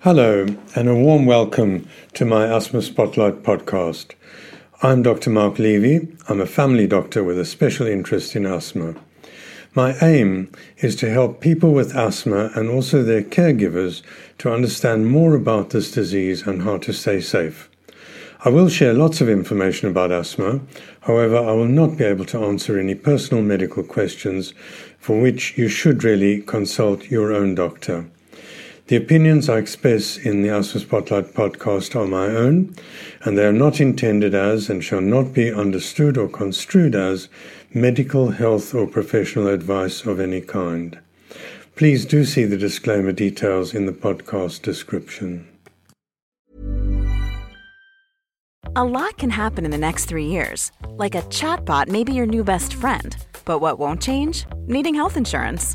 Hello, and a warm welcome to my Asthma Spotlight podcast. I'm Dr. Mark Levy. I'm a family doctor with a special interest in asthma. My aim is to help people with asthma and also their caregivers to understand more about this disease and how to stay safe. I will share lots of information about asthma, however, I will not be able to answer any personal medical questions for which you should really consult your own doctor. The opinions I express in the Asthma Spotlight podcast are my own, and they are not intended as and shall not be understood or construed as medical, health, or professional advice of any kind. Please do see the disclaimer details in the podcast description. A lot can happen in the next three years. Like a chatbot may be your new best friend. But what won't change? Needing health insurance.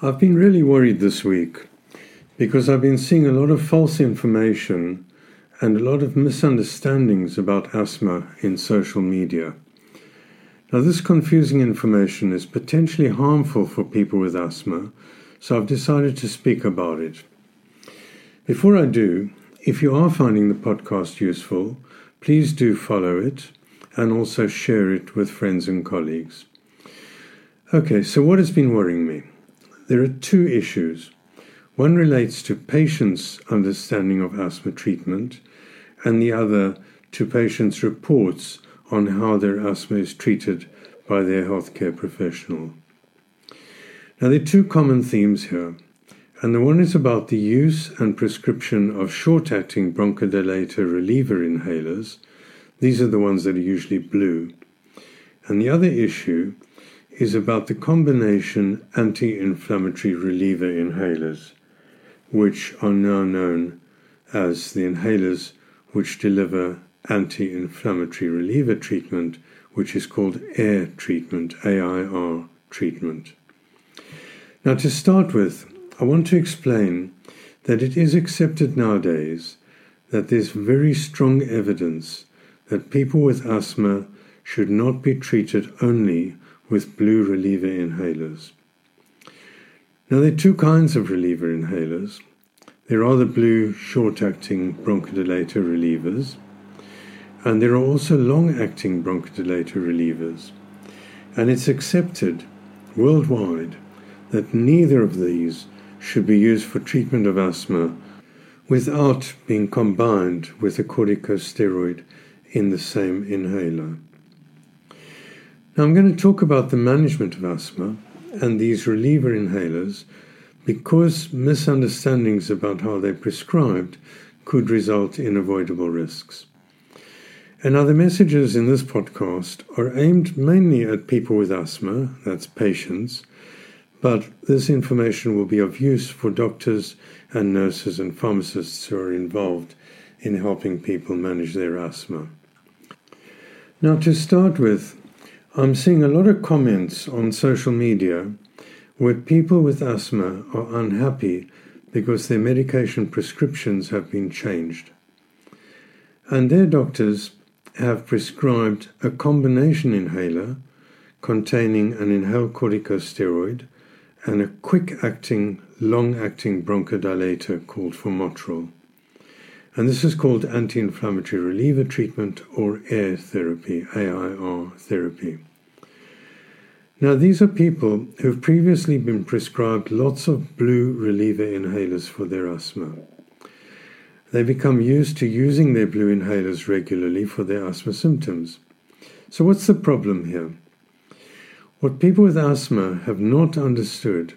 I've been really worried this week because I've been seeing a lot of false information and a lot of misunderstandings about asthma in social media. Now, this confusing information is potentially harmful for people with asthma, so I've decided to speak about it. Before I do, if you are finding the podcast useful, please do follow it and also share it with friends and colleagues. Okay, so what has been worrying me? There are two issues. One relates to patients' understanding of asthma treatment, and the other to patients' reports on how their asthma is treated by their healthcare professional. Now, there are two common themes here, and the one is about the use and prescription of short acting bronchodilator reliever inhalers. These are the ones that are usually blue. And the other issue is about the combination anti inflammatory reliever inhalers, which are now known as the inhalers which deliver anti inflammatory reliever treatment, which is called AIR treatment, AIR treatment. Now, to start with, I want to explain that it is accepted nowadays that there's very strong evidence that people with asthma should not be treated only with blue reliever inhalers. Now, there are two kinds of reliever inhalers. There are the blue short acting bronchodilator relievers, and there are also long acting bronchodilator relievers. And it's accepted worldwide that neither of these should be used for treatment of asthma without being combined with a corticosteroid in the same inhaler. Now, I'm going to talk about the management of asthma and these reliever inhalers because misunderstandings about how they're prescribed could result in avoidable risks. And now, the messages in this podcast are aimed mainly at people with asthma, that's patients, but this information will be of use for doctors and nurses and pharmacists who are involved in helping people manage their asthma. Now, to start with, I'm seeing a lot of comments on social media where people with asthma are unhappy because their medication prescriptions have been changed. And their doctors have prescribed a combination inhaler containing an inhaled corticosteroid and a quick acting, long acting bronchodilator called formoterol. And this is called anti inflammatory reliever treatment or AIR therapy, AIR therapy. Now, these are people who've previously been prescribed lots of blue reliever inhalers for their asthma. They become used to using their blue inhalers regularly for their asthma symptoms. So, what's the problem here? What people with asthma have not understood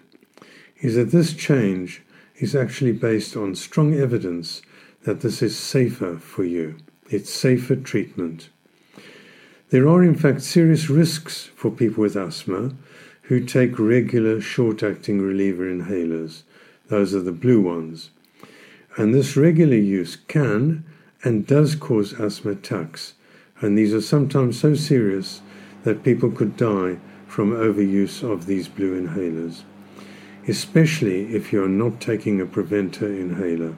is that this change is actually based on strong evidence that this is safer for you. It's safer treatment. There are, in fact, serious risks for people with asthma who take regular short acting reliever inhalers. Those are the blue ones. And this regular use can and does cause asthma attacks. And these are sometimes so serious that people could die from overuse of these blue inhalers, especially if you're not taking a preventer inhaler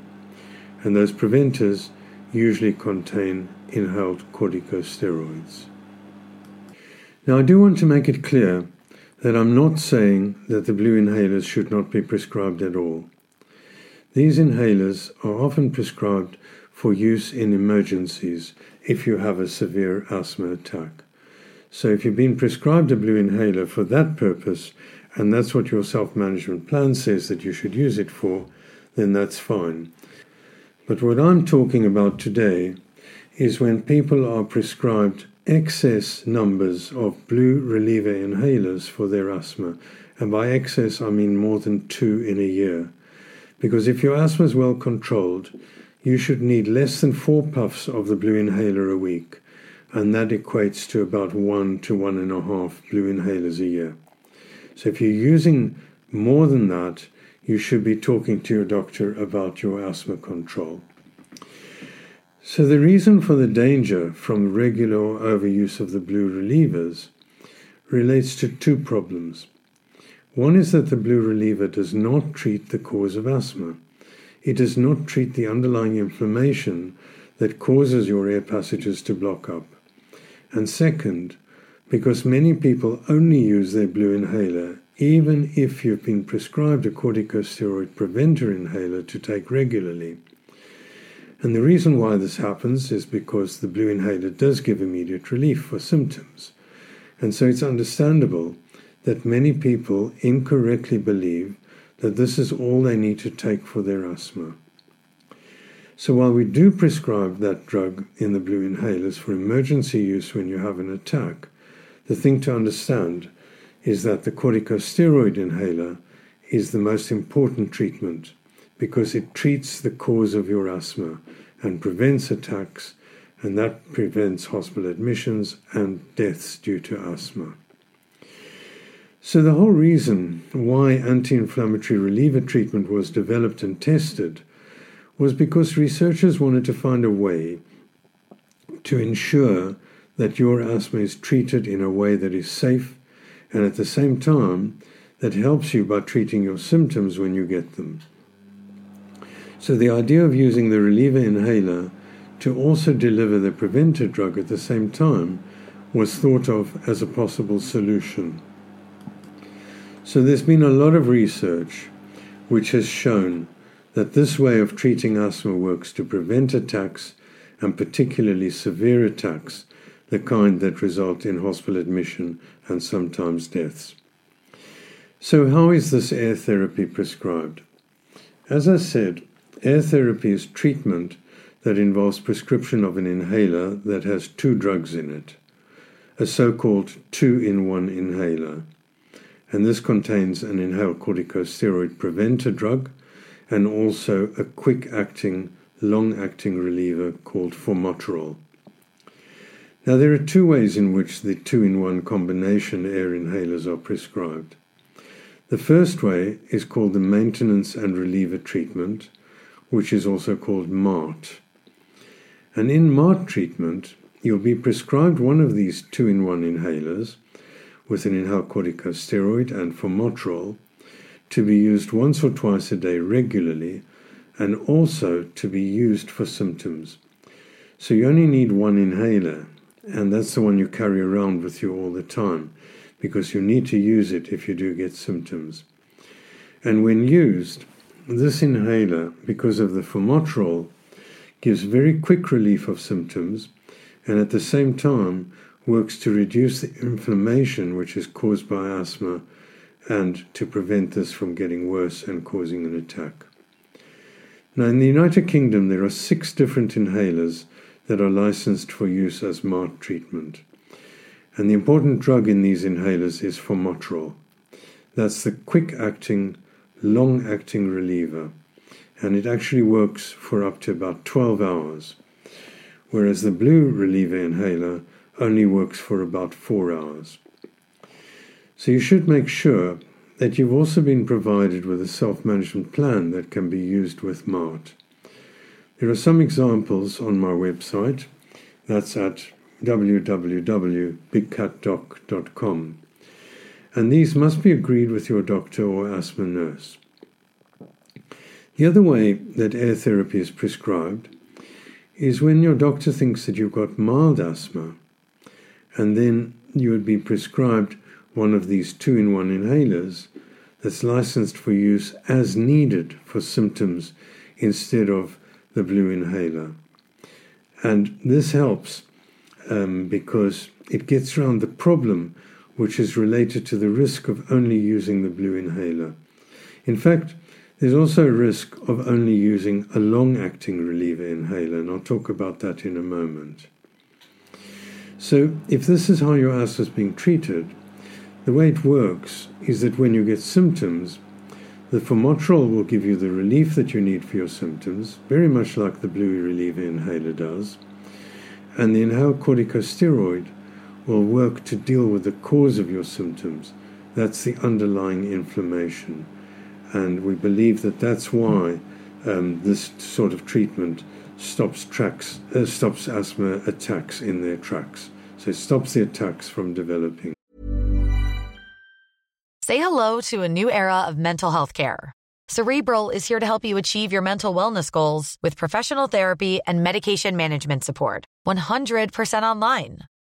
and those preventers usually contain inhaled corticosteroids. Now, I do want to make it clear that I'm not saying that the blue inhalers should not be prescribed at all. These inhalers are often prescribed for use in emergencies if you have a severe asthma attack. So, if you've been prescribed a blue inhaler for that purpose, and that's what your self management plan says that you should use it for, then that's fine. But what I'm talking about today is when people are prescribed excess numbers of blue reliever inhalers for their asthma. And by excess, I mean more than two in a year. Because if your asthma is well controlled, you should need less than four puffs of the blue inhaler a week. And that equates to about one to one and a half blue inhalers a year. So if you're using more than that, you should be talking to your doctor about your asthma control. So, the reason for the danger from regular overuse of the blue relievers relates to two problems. One is that the blue reliever does not treat the cause of asthma. It does not treat the underlying inflammation that causes your air passages to block up. And second, because many people only use their blue inhaler even if you've been prescribed a corticosteroid preventer inhaler to take regularly. And the reason why this happens is because the blue inhaler does give immediate relief for symptoms. And so it's understandable that many people incorrectly believe that this is all they need to take for their asthma. So while we do prescribe that drug in the blue inhalers for emergency use when you have an attack, the thing to understand is that the corticosteroid inhaler is the most important treatment because it treats the cause of your asthma and prevents attacks, and that prevents hospital admissions and deaths due to asthma. So, the whole reason why anti inflammatory reliever treatment was developed and tested was because researchers wanted to find a way to ensure that your asthma is treated in a way that is safe and at the same time that helps you by treating your symptoms when you get them. So the idea of using the reliever inhaler to also deliver the preventer drug at the same time was thought of as a possible solution. So there's been a lot of research which has shown that this way of treating asthma works to prevent attacks and particularly severe attacks the kind that result in hospital admission and sometimes deaths. So, how is this air therapy prescribed? As I said, air therapy is treatment that involves prescription of an inhaler that has two drugs in it, a so called two in one inhaler. And this contains an inhaled corticosteroid preventer drug and also a quick acting, long acting reliever called formoterol. Now, there are two ways in which the two in one combination air inhalers are prescribed. The first way is called the maintenance and reliever treatment, which is also called MART. And in MART treatment, you'll be prescribed one of these two in one inhalers with an inhaled corticosteroid and formoterol to be used once or twice a day regularly and also to be used for symptoms. So you only need one inhaler and that's the one you carry around with you all the time because you need to use it if you do get symptoms. And when used, this inhaler, because of the formoterol, gives very quick relief of symptoms and at the same time works to reduce the inflammation which is caused by asthma and to prevent this from getting worse and causing an attack. Now, in the United Kingdom, there are six different inhalers that are licensed for use as MART treatment. And the important drug in these inhalers is formoterol. That's the quick acting, long acting reliever. And it actually works for up to about 12 hours. Whereas the blue reliever inhaler only works for about 4 hours. So you should make sure that you've also been provided with a self management plan that can be used with MART. There are some examples on my website. That's at www.bigcatdoc.com. And these must be agreed with your doctor or asthma nurse. The other way that air therapy is prescribed is when your doctor thinks that you've got mild asthma, and then you would be prescribed one of these two in one inhalers that's licensed for use as needed for symptoms instead of the blue inhaler. And this helps um, because it gets around the problem which is related to the risk of only using the blue inhaler. In fact, there's also a risk of only using a long acting reliever inhaler, and I'll talk about that in a moment. So, if this is how your asthma is being treated, the way it works is that when you get symptoms, the formoterol will give you the relief that you need for your symptoms, very much like the blue reliever inhaler does, and the inhaled corticosteroid will work to deal with the cause of your symptoms. That's the underlying inflammation. And we believe that that's why um, this sort of treatment stops tracks, uh, stops asthma attacks in their tracks. So it stops the attacks from developing. Say hello to a new era of mental health care. Cerebral is here to help you achieve your mental wellness goals with professional therapy and medication management support. 100% online.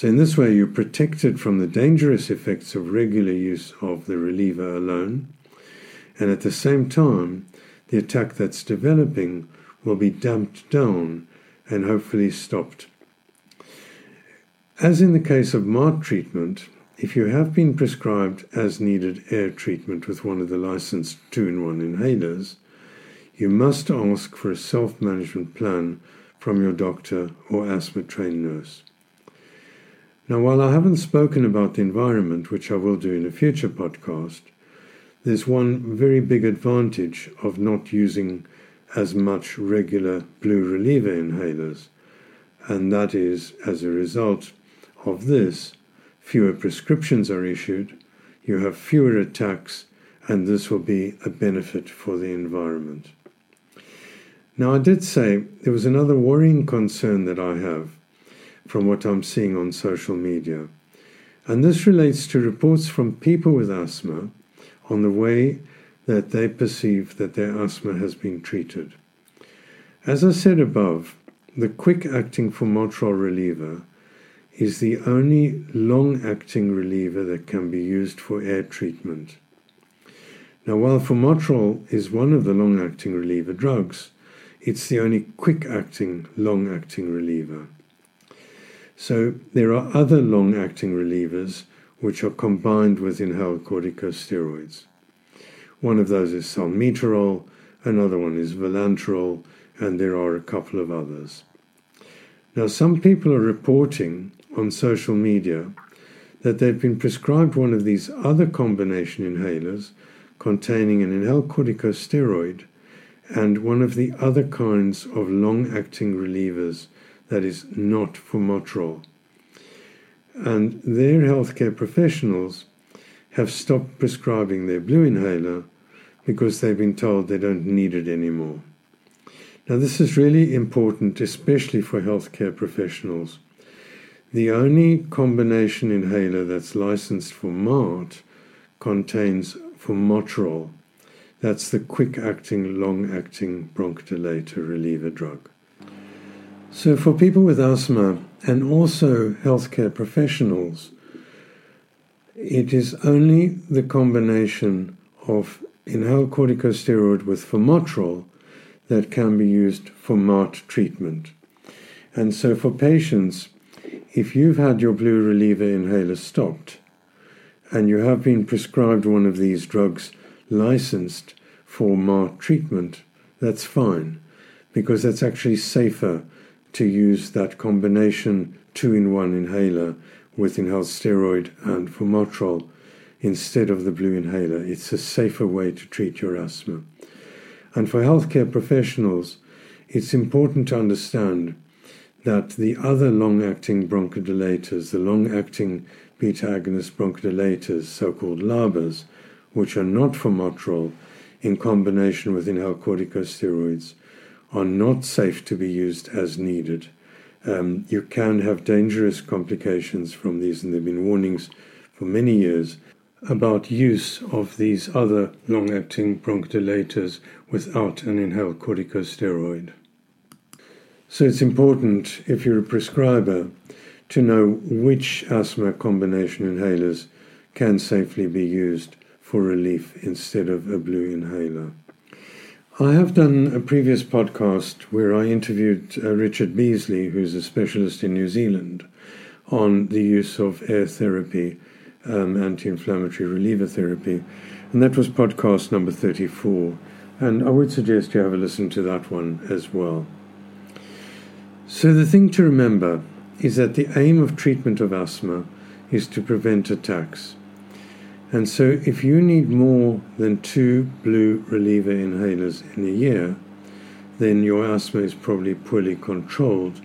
So, in this way, you're protected from the dangerous effects of regular use of the reliever alone, and at the same time, the attack that's developing will be damped down and hopefully stopped. As in the case of MART treatment, if you have been prescribed as needed air treatment with one of the licensed two in one inhalers, you must ask for a self management plan from your doctor or asthma trained nurse. Now, while I haven't spoken about the environment, which I will do in a future podcast, there's one very big advantage of not using as much regular blue reliever inhalers, and that is as a result of this, fewer prescriptions are issued, you have fewer attacks, and this will be a benefit for the environment. Now, I did say there was another worrying concern that I have from what I'm seeing on social media. And this relates to reports from people with asthma on the way that they perceive that their asthma has been treated. As I said above, the quick acting formoterol reliever is the only long acting reliever that can be used for air treatment. Now, while formoterol is one of the long acting reliever drugs, it's the only quick acting long acting reliever. So there are other long acting relievers which are combined with inhaled corticosteroids. One of those is salmeterol, another one is vilanterol, and there are a couple of others. Now, some people are reporting on social media that they've been prescribed one of these other combination inhalers containing an inhaled corticosteroid and one of the other kinds of long acting relievers that is not formoterol. And their healthcare professionals have stopped prescribing their blue inhaler because they've been told they don't need it anymore. Now, this is really important, especially for healthcare professionals. The only combination inhaler that's licensed for MART contains formoterol. That's the quick acting, long acting bronchodilator reliever drug. So, for people with asthma and also healthcare professionals, it is only the combination of inhaled corticosteroid with formoterol that can be used for MART treatment. And so, for patients, if you've had your blue reliever inhaler stopped and you have been prescribed one of these drugs licensed for MART treatment, that's fine because that's actually safer to use that combination two in one inhaler with inhaled steroid and formoterol instead of the blue inhaler. It's a safer way to treat your asthma. And for healthcare professionals, it's important to understand that the other long acting bronchodilators, the long acting beta agonist bronchodilators, so called LABAs, which are not formoterol in combination with inhaled corticosteroids, are not safe to be used as needed. Um, you can have dangerous complications from these, and there have been warnings for many years about use of these other long acting bronchodilators without an inhaled corticosteroid. So it's important, if you're a prescriber, to know which asthma combination inhalers can safely be used for relief instead of a blue inhaler. I have done a previous podcast where I interviewed uh, Richard Beasley, who's a specialist in New Zealand, on the use of air therapy, um, anti inflammatory reliever therapy. And that was podcast number 34. And I would suggest you have a listen to that one as well. So, the thing to remember is that the aim of treatment of asthma is to prevent attacks. And so, if you need more than two blue reliever inhalers in a year, then your asthma is probably poorly controlled,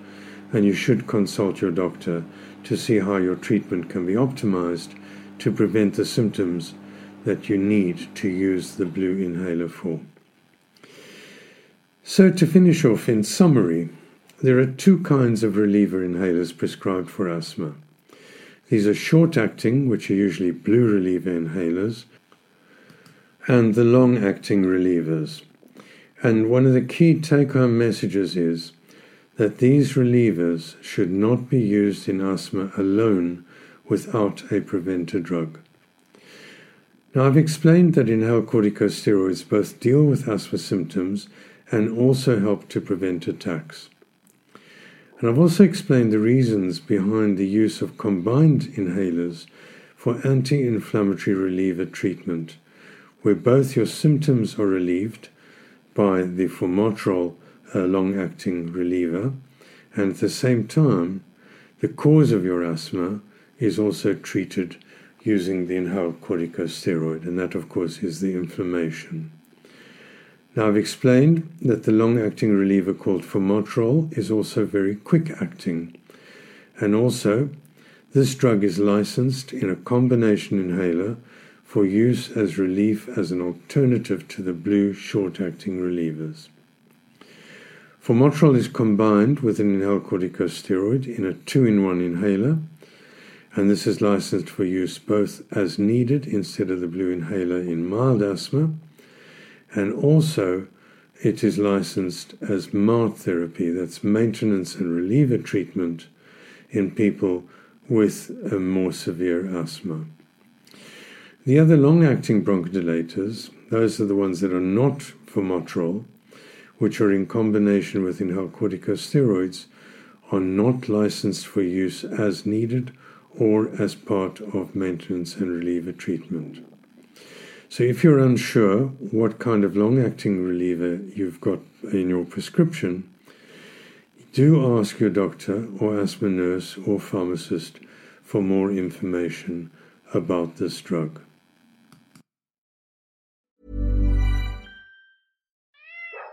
and you should consult your doctor to see how your treatment can be optimized to prevent the symptoms that you need to use the blue inhaler for. So, to finish off, in summary, there are two kinds of reliever inhalers prescribed for asthma. These are short acting, which are usually blue reliever inhalers, and the long acting relievers. And one of the key take home messages is that these relievers should not be used in asthma alone without a preventer drug. Now, I've explained that inhaled corticosteroids both deal with asthma symptoms and also help to prevent attacks. And I've also explained the reasons behind the use of combined inhalers for anti inflammatory reliever treatment, where both your symptoms are relieved by the formoterol uh, long acting reliever, and at the same time, the cause of your asthma is also treated using the inhaled corticosteroid, and that, of course, is the inflammation. Now, I've explained that the long acting reliever called formoterol is also very quick acting. And also, this drug is licensed in a combination inhaler for use as relief as an alternative to the blue short acting relievers. Formoterol is combined with an inhaled corticosteroid in a two in one inhaler, and this is licensed for use both as needed instead of the blue inhaler in mild asthma and also it is licensed as MART therapy, that's maintenance and reliever treatment in people with a more severe asthma. The other long acting bronchodilators, those are the ones that are not formoterol, which are in combination with inhaled corticosteroids, are not licensed for use as needed or as part of maintenance and reliever treatment. So, if you're unsure what kind of long acting reliever you've got in your prescription, do ask your doctor or asthma nurse or pharmacist for more information about this drug.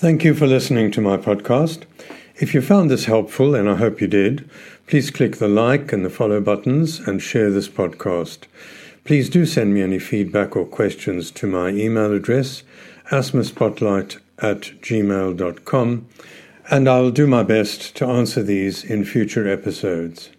Thank you for listening to my podcast. If you found this helpful, and I hope you did, please click the like and the follow buttons and share this podcast. Please do send me any feedback or questions to my email address, asthmaspotlight at gmail.com, and I'll do my best to answer these in future episodes.